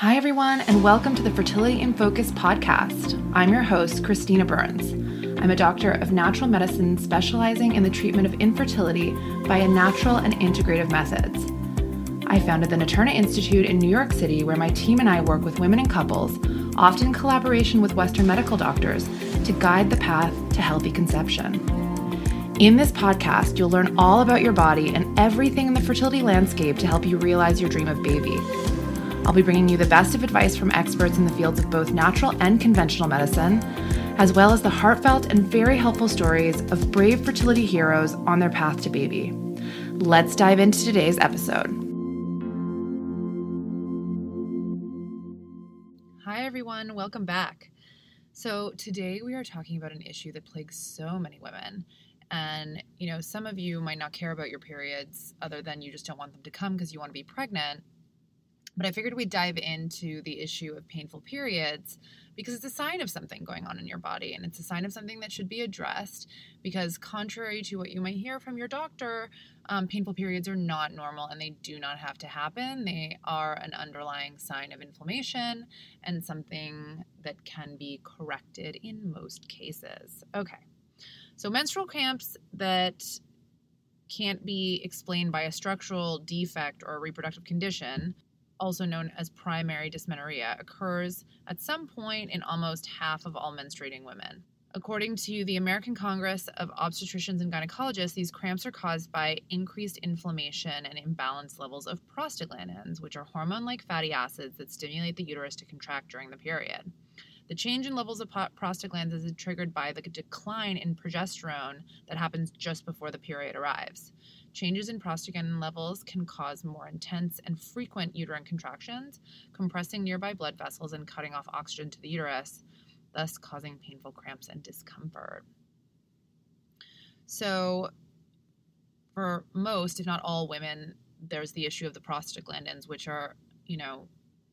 Hi, everyone, and welcome to the Fertility in Focus podcast. I'm your host, Christina Burns. I'm a doctor of natural medicine specializing in the treatment of infertility via natural and integrative methods. I founded the Naturna Institute in New York City, where my team and I work with women and couples, often in collaboration with Western medical doctors, to guide the path to healthy conception. In this podcast, you'll learn all about your body and everything in the fertility landscape to help you realize your dream of baby. I'll be bringing you the best of advice from experts in the fields of both natural and conventional medicine, as well as the heartfelt and very helpful stories of brave fertility heroes on their path to baby. Let's dive into today's episode. Hi, everyone. Welcome back. So, today we are talking about an issue that plagues so many women. And, you know, some of you might not care about your periods other than you just don't want them to come because you want to be pregnant. But I figured we'd dive into the issue of painful periods because it's a sign of something going on in your body and it's a sign of something that should be addressed. Because, contrary to what you might hear from your doctor, um, painful periods are not normal and they do not have to happen. They are an underlying sign of inflammation and something that can be corrected in most cases. Okay, so menstrual cramps that can't be explained by a structural defect or a reproductive condition also known as primary dysmenorrhea, occurs at some point in almost half of all menstruating women. According to the American Congress of Obstetricians and Gynecologists, these cramps are caused by increased inflammation and imbalanced levels of prostaglandins, which are hormone like fatty acids that stimulate the uterus to contract during the period. The change in levels of prostaglandins is triggered by the decline in progesterone that happens just before the period arrives. Changes in prostaglandin levels can cause more intense and frequent uterine contractions, compressing nearby blood vessels and cutting off oxygen to the uterus, thus causing painful cramps and discomfort. So, for most, if not all women, there's the issue of the prostaglandins, which are, you know,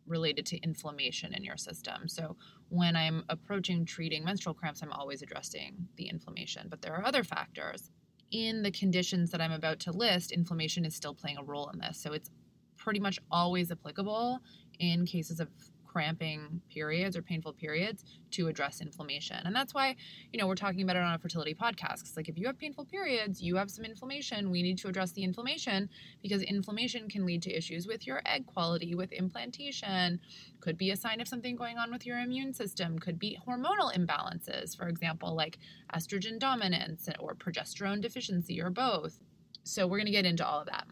related to inflammation in your system. So, when I'm approaching treating menstrual cramps, I'm always addressing the inflammation. But there are other factors in the conditions that I'm about to list, inflammation is still playing a role in this. So it's pretty much always applicable in cases of cramping periods or painful periods to address inflammation. And that's why, you know, we're talking about it on a fertility podcast. Cause like if you have painful periods, you have some inflammation, we need to address the inflammation because inflammation can lead to issues with your egg quality, with implantation, could be a sign of something going on with your immune system, could be hormonal imbalances, for example, like estrogen dominance or progesterone deficiency or both. So we're going to get into all of that.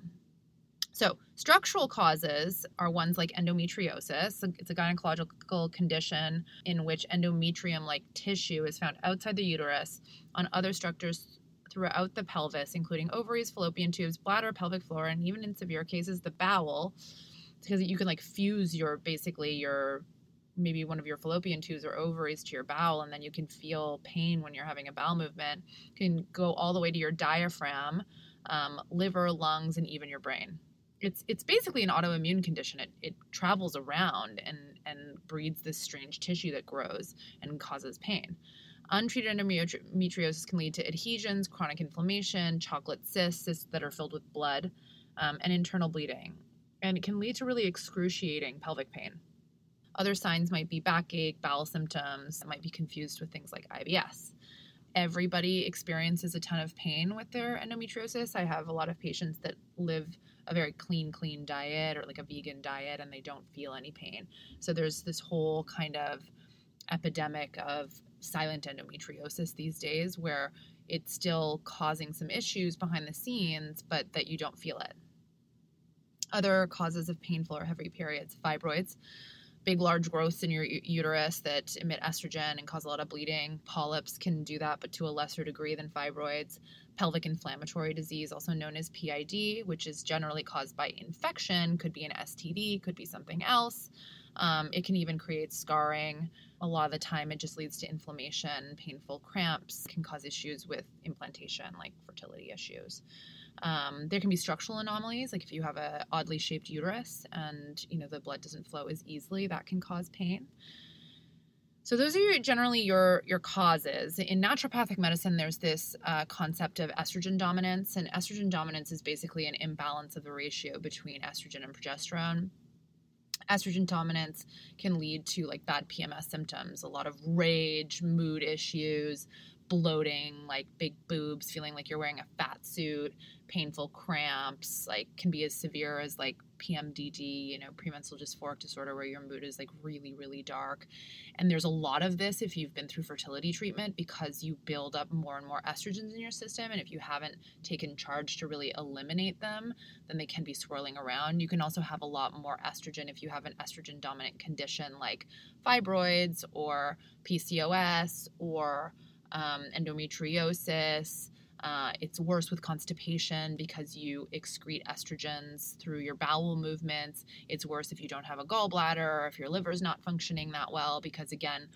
So, structural causes are ones like endometriosis. It's a gynecological condition in which endometrium like tissue is found outside the uterus on other structures throughout the pelvis, including ovaries, fallopian tubes, bladder, pelvic floor, and even in severe cases, the bowel. Because you can like fuse your basically your maybe one of your fallopian tubes or ovaries to your bowel, and then you can feel pain when you're having a bowel movement. can go all the way to your diaphragm, um, liver, lungs, and even your brain it's it's basically an autoimmune condition. It it travels around and and breeds this strange tissue that grows and causes pain. Untreated endometriosis can lead to adhesions, chronic inflammation, chocolate cysts, cysts that are filled with blood, um, and internal bleeding. And it can lead to really excruciating pelvic pain. Other signs might be backache, bowel symptoms, that might be confused with things like IBS. Everybody experiences a ton of pain with their endometriosis. I have a lot of patients that live a very clean, clean diet or like a vegan diet and they don't feel any pain. So there's this whole kind of epidemic of silent endometriosis these days where it's still causing some issues behind the scenes, but that you don't feel it. Other causes of painful or heavy periods, fibroids, big, large growths in your uterus that emit estrogen and cause a lot of bleeding. Polyps can do that, but to a lesser degree than fibroids pelvic inflammatory disease, also known as PID, which is generally caused by infection, could be an STD, could be something else. Um, it can even create scarring. A lot of the time, it just leads to inflammation, painful cramps, can cause issues with implantation, like fertility issues. Um, there can be structural anomalies, like if you have a oddly shaped uterus and you know the blood doesn't flow as easily, that can cause pain. So those are generally your your causes. In naturopathic medicine, there's this uh, concept of estrogen dominance, and estrogen dominance is basically an imbalance of the ratio between estrogen and progesterone. estrogen dominance can lead to like bad PMS symptoms, a lot of rage, mood issues, bloating, like big boobs, feeling like you're wearing a fat suit, painful cramps, like can be as severe as like PMDD, you know, premenstrual dysphoric disorder, where your mood is like really, really dark. And there's a lot of this if you've been through fertility treatment because you build up more and more estrogens in your system. And if you haven't taken charge to really eliminate them, then they can be swirling around. You can also have a lot more estrogen if you have an estrogen dominant condition like fibroids or PCOS or um, endometriosis. Uh, it's worse with constipation because you excrete estrogens through your bowel movements. It's worse if you don't have a gallbladder or if your liver is not functioning that well because, again,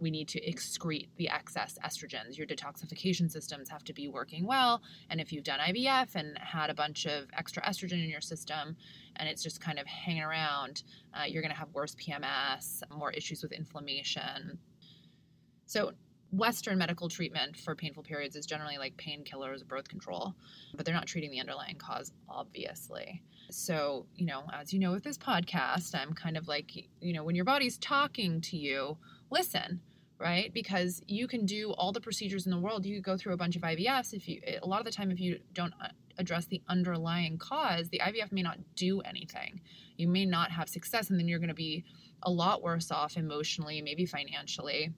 we need to excrete the excess estrogens. Your detoxification systems have to be working well. And if you've done IVF and had a bunch of extra estrogen in your system and it's just kind of hanging around, uh, you're going to have worse PMS, more issues with inflammation. So, Western medical treatment for painful periods is generally like painkillers, birth control, but they're not treating the underlying cause, obviously. So, you know, as you know with this podcast, I'm kind of like, you know, when your body's talking to you, listen, right? Because you can do all the procedures in the world. You go through a bunch of IVFs. If you, a lot of the time, if you don't uh, address the underlying cause, the IVF may not do anything. You may not have success, and then you're going to be a lot worse off emotionally, maybe financially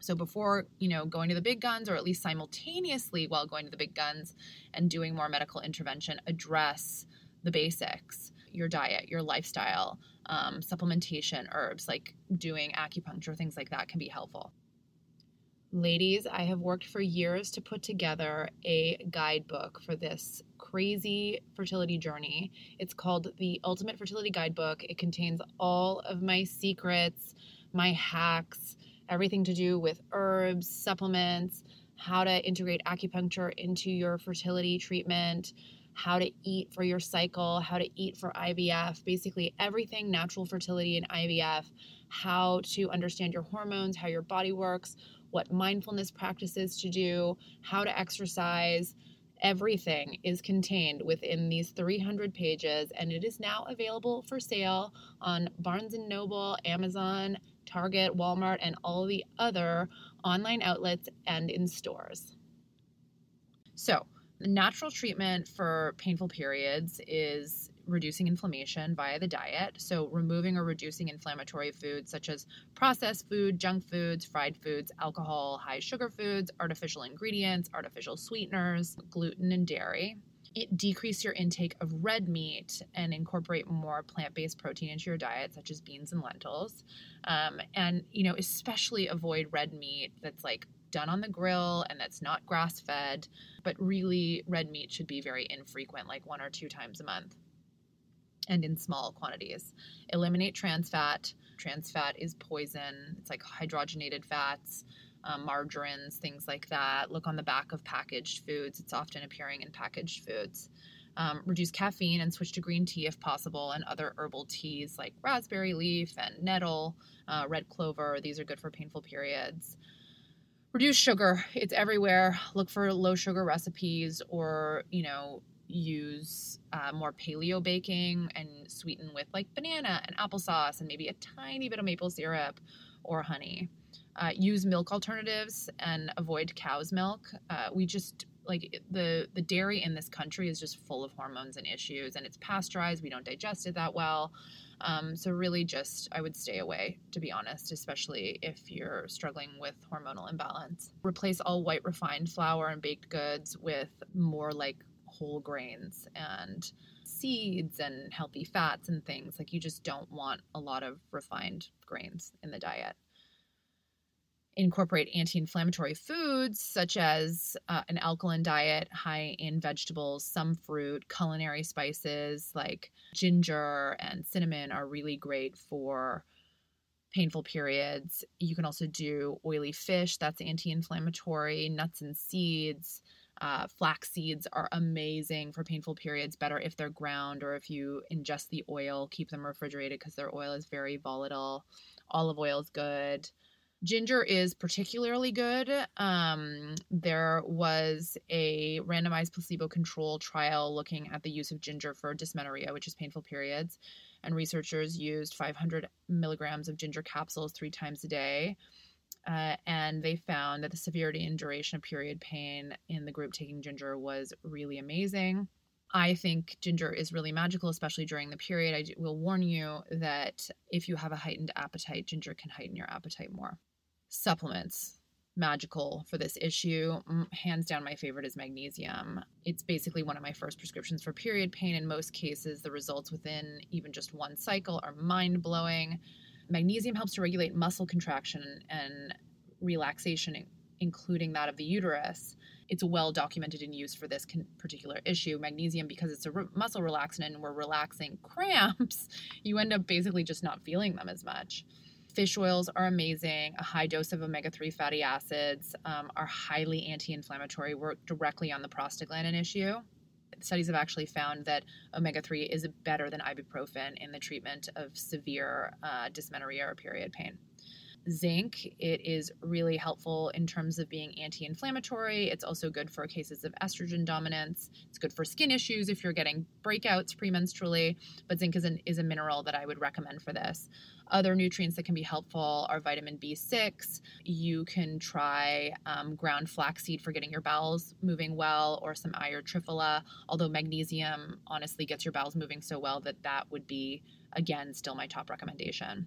so before, you know, going to the big guns or at least simultaneously while going to the big guns and doing more medical intervention, address the basics, your diet, your lifestyle, um, supplementation, herbs, like doing acupuncture, things like that can be helpful. Ladies, I have worked for years to put together a guidebook for this crazy fertility journey. It's called the Ultimate Fertility Guidebook. It contains all of my secrets, my hacks, everything to do with herbs, supplements, how to integrate acupuncture into your fertility treatment, how to eat for your cycle, how to eat for IVF, basically everything natural fertility and IVF, how to understand your hormones, how your body works, what mindfulness practices to do, how to exercise. Everything is contained within these 300 pages, and it is now available for sale on Barnes and Noble, Amazon, Target, Walmart, and all the other online outlets and in stores. So, the natural treatment for painful periods is reducing inflammation via the diet. So, removing or reducing inflammatory foods such as processed food, junk foods, fried foods, alcohol, high sugar foods, artificial ingredients, artificial sweeteners, gluten, and dairy it decrease your intake of red meat and incorporate more plant-based protein into your diet such as beans and lentils. Um, and you know especially avoid red meat that's like done on the grill and that's not grass-fed but really red meat should be very infrequent like one or two times a month and in small quantities. Eliminate trans fat. Trans fat is poison. It's like hydrogenated fats um, margarines, things like that. Look on the back of packaged foods, it's often appearing in packaged foods. Um, reduce caffeine and switch to green tea if possible, and other herbal teas like raspberry leaf and nettle, uh, red clover. These are good for painful periods. Reduce sugar, it's everywhere. Look for low sugar recipes or, you know, use uh, more paleo baking and sweeten with like banana and applesauce and maybe a tiny bit of maple syrup or honey uh, use milk alternatives and avoid cow's milk. Uh, we just like the the dairy in this country is just full of hormones and issues, and it's pasteurized. We don't digest it that well. Um, so really, just I would stay away, to be honest, especially if you're struggling with hormonal imbalance. Replace all white refined flour and baked goods with more like whole grains and seeds and healthy fats and things. Like you just don't want a lot of refined grains in the diet incorporate anti inflammatory foods such as uh, an alkaline diet high in vegetables, some fruit, culinary spices like ginger and cinnamon are really great for painful periods. You can also do oily fish, that's anti inflammatory, nuts and seeds. Uh, flax seeds are amazing for painful periods, better if they're ground or if you ingest the oil, keep them refrigerated because their oil is very volatile. Olive oil is good. Ginger is particularly good. Um, there was a randomized placebo control trial looking at the use of ginger for dysmenorrhea, which is painful periods. and researchers used 500 milligrams of ginger capsules three times a day. Uh, and they found that the severity and duration of period pain in the group taking ginger was really amazing. I think ginger is really magical, especially during the period. I will warn you that if you have a heightened appetite, ginger can heighten your appetite more. Supplements magical for this issue. Hands down, my favorite is magnesium. It's basically one of my first prescriptions for period pain. In most cases, the results within even just one cycle are mind blowing. Magnesium helps to regulate muscle contraction and relaxation, including that of the uterus. It's well documented and used for this particular issue. Magnesium, because it's a re- muscle relaxant and we're relaxing cramps, you end up basically just not feeling them as much. Fish oils are amazing. A high dose of omega 3 fatty acids um, are highly anti inflammatory, work directly on the prostaglandin issue. Studies have actually found that omega 3 is better than ibuprofen in the treatment of severe uh, dysmenorrhea or period pain zinc. It is really helpful in terms of being anti inflammatory. It's also good for cases of estrogen dominance. It's good for skin issues if you're getting breakouts premenstrually. But zinc is, an, is a mineral that I would recommend for this. Other nutrients that can be helpful are vitamin B6. You can try um, ground flaxseed for getting your bowels moving well, or some iron triphala. Although magnesium honestly gets your bowels moving so well that that would be, again, still my top recommendation.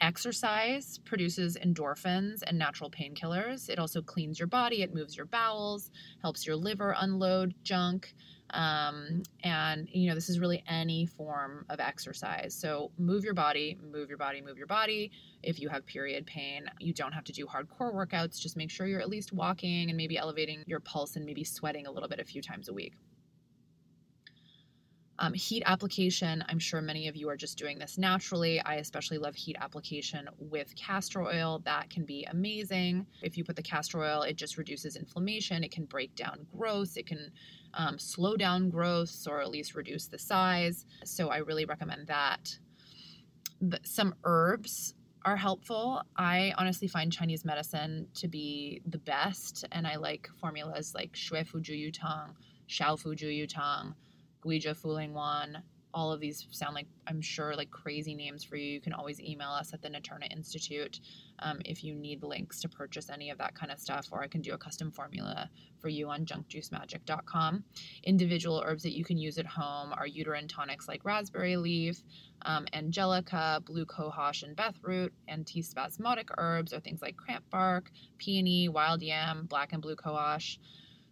Exercise produces endorphins and natural painkillers. It also cleans your body, it moves your bowels, helps your liver unload junk. Um, and, you know, this is really any form of exercise. So move your body, move your body, move your body. If you have period pain, you don't have to do hardcore workouts. Just make sure you're at least walking and maybe elevating your pulse and maybe sweating a little bit a few times a week. Um, heat application, I'm sure many of you are just doing this naturally. I especially love heat application with castor oil. That can be amazing. If you put the castor oil, it just reduces inflammation. It can break down growth. It can um, slow down growth or at least reduce the size. So I really recommend that. some herbs are helpful. I honestly find Chinese medicine to be the best, and I like formulas like Xue Fu Zhu Yu Tang, Shao Fu Zhu Yu Tang. Gui Zhi Fu Ling Wan. All of these sound like, I'm sure, like crazy names for you. You can always email us at the Naturna Institute um, if you need links to purchase any of that kind of stuff, or I can do a custom formula for you on junkjuicemagic.com. Individual herbs that you can use at home are uterine tonics like raspberry leaf, um, angelica, blue cohosh, and root. Antispasmodic herbs are things like cramp bark, peony, wild yam, black and blue cohosh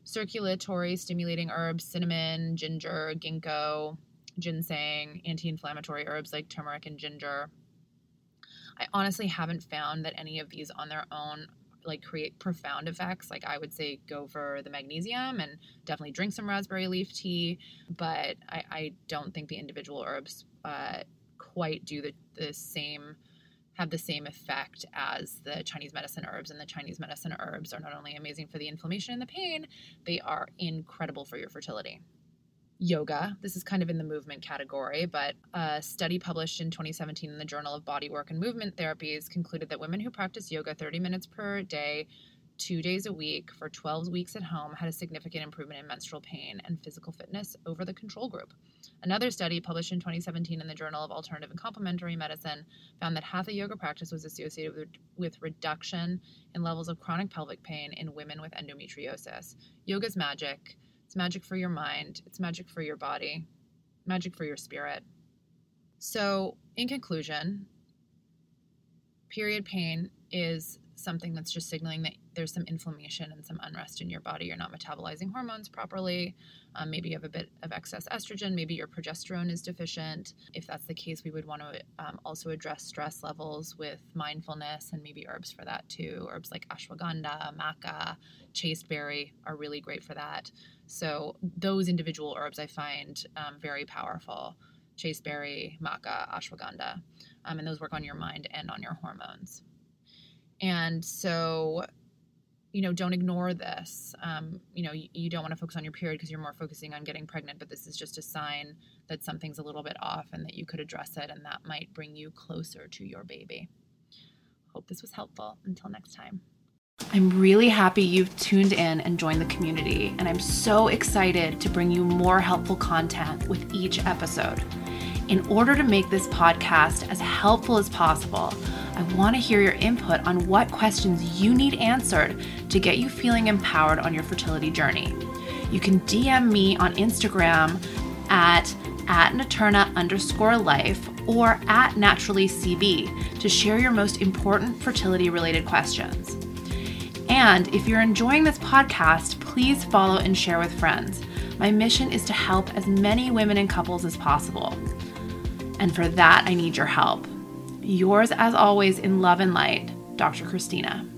circulatory stimulating herbs, cinnamon, ginger, ginkgo, ginseng, anti inflammatory herbs like turmeric and ginger. I honestly haven't found that any of these on their own like create profound effects. Like I would say go for the magnesium and definitely drink some raspberry leaf tea, but I, I don't think the individual herbs uh, quite do the, the same have the same effect as the Chinese medicine herbs. And the Chinese medicine herbs are not only amazing for the inflammation and the pain, they are incredible for your fertility. Yoga, this is kind of in the movement category, but a study published in 2017 in the Journal of Bodywork and Movement Therapies concluded that women who practice yoga 30 minutes per day two days a week for 12 weeks at home had a significant improvement in menstrual pain and physical fitness over the control group. Another study published in 2017 in the Journal of Alternative and Complementary Medicine found that hatha yoga practice was associated with, with reduction in levels of chronic pelvic pain in women with endometriosis. Yoga's magic. It's magic for your mind, it's magic for your body, magic for your spirit. So, in conclusion, period pain is something that's just signaling that there's some inflammation and some unrest in your body. You're not metabolizing hormones properly. Um, maybe you have a bit of excess estrogen. Maybe your progesterone is deficient. If that's the case, we would want to um, also address stress levels with mindfulness and maybe herbs for that too. Herbs like ashwagandha, maca, chasteberry are really great for that. So, those individual herbs I find um, very powerful chasteberry, maca, ashwagandha. Um, and those work on your mind and on your hormones. And so, you know, don't ignore this. Um, you know, you, you don't want to focus on your period because you're more focusing on getting pregnant, but this is just a sign that something's a little bit off and that you could address it, and that might bring you closer to your baby. Hope this was helpful. Until next time. I'm really happy you've tuned in and joined the community, and I'm so excited to bring you more helpful content with each episode. In order to make this podcast as helpful as possible, I want to hear your input on what questions you need answered to get you feeling empowered on your fertility journey. You can DM me on Instagram at at Naturna underscore life or at naturallycb to share your most important fertility related questions. And if you're enjoying this podcast, please follow and share with friends. My mission is to help as many women and couples as possible. And for that, I need your help. Yours, as always, in love and light, Dr. Christina.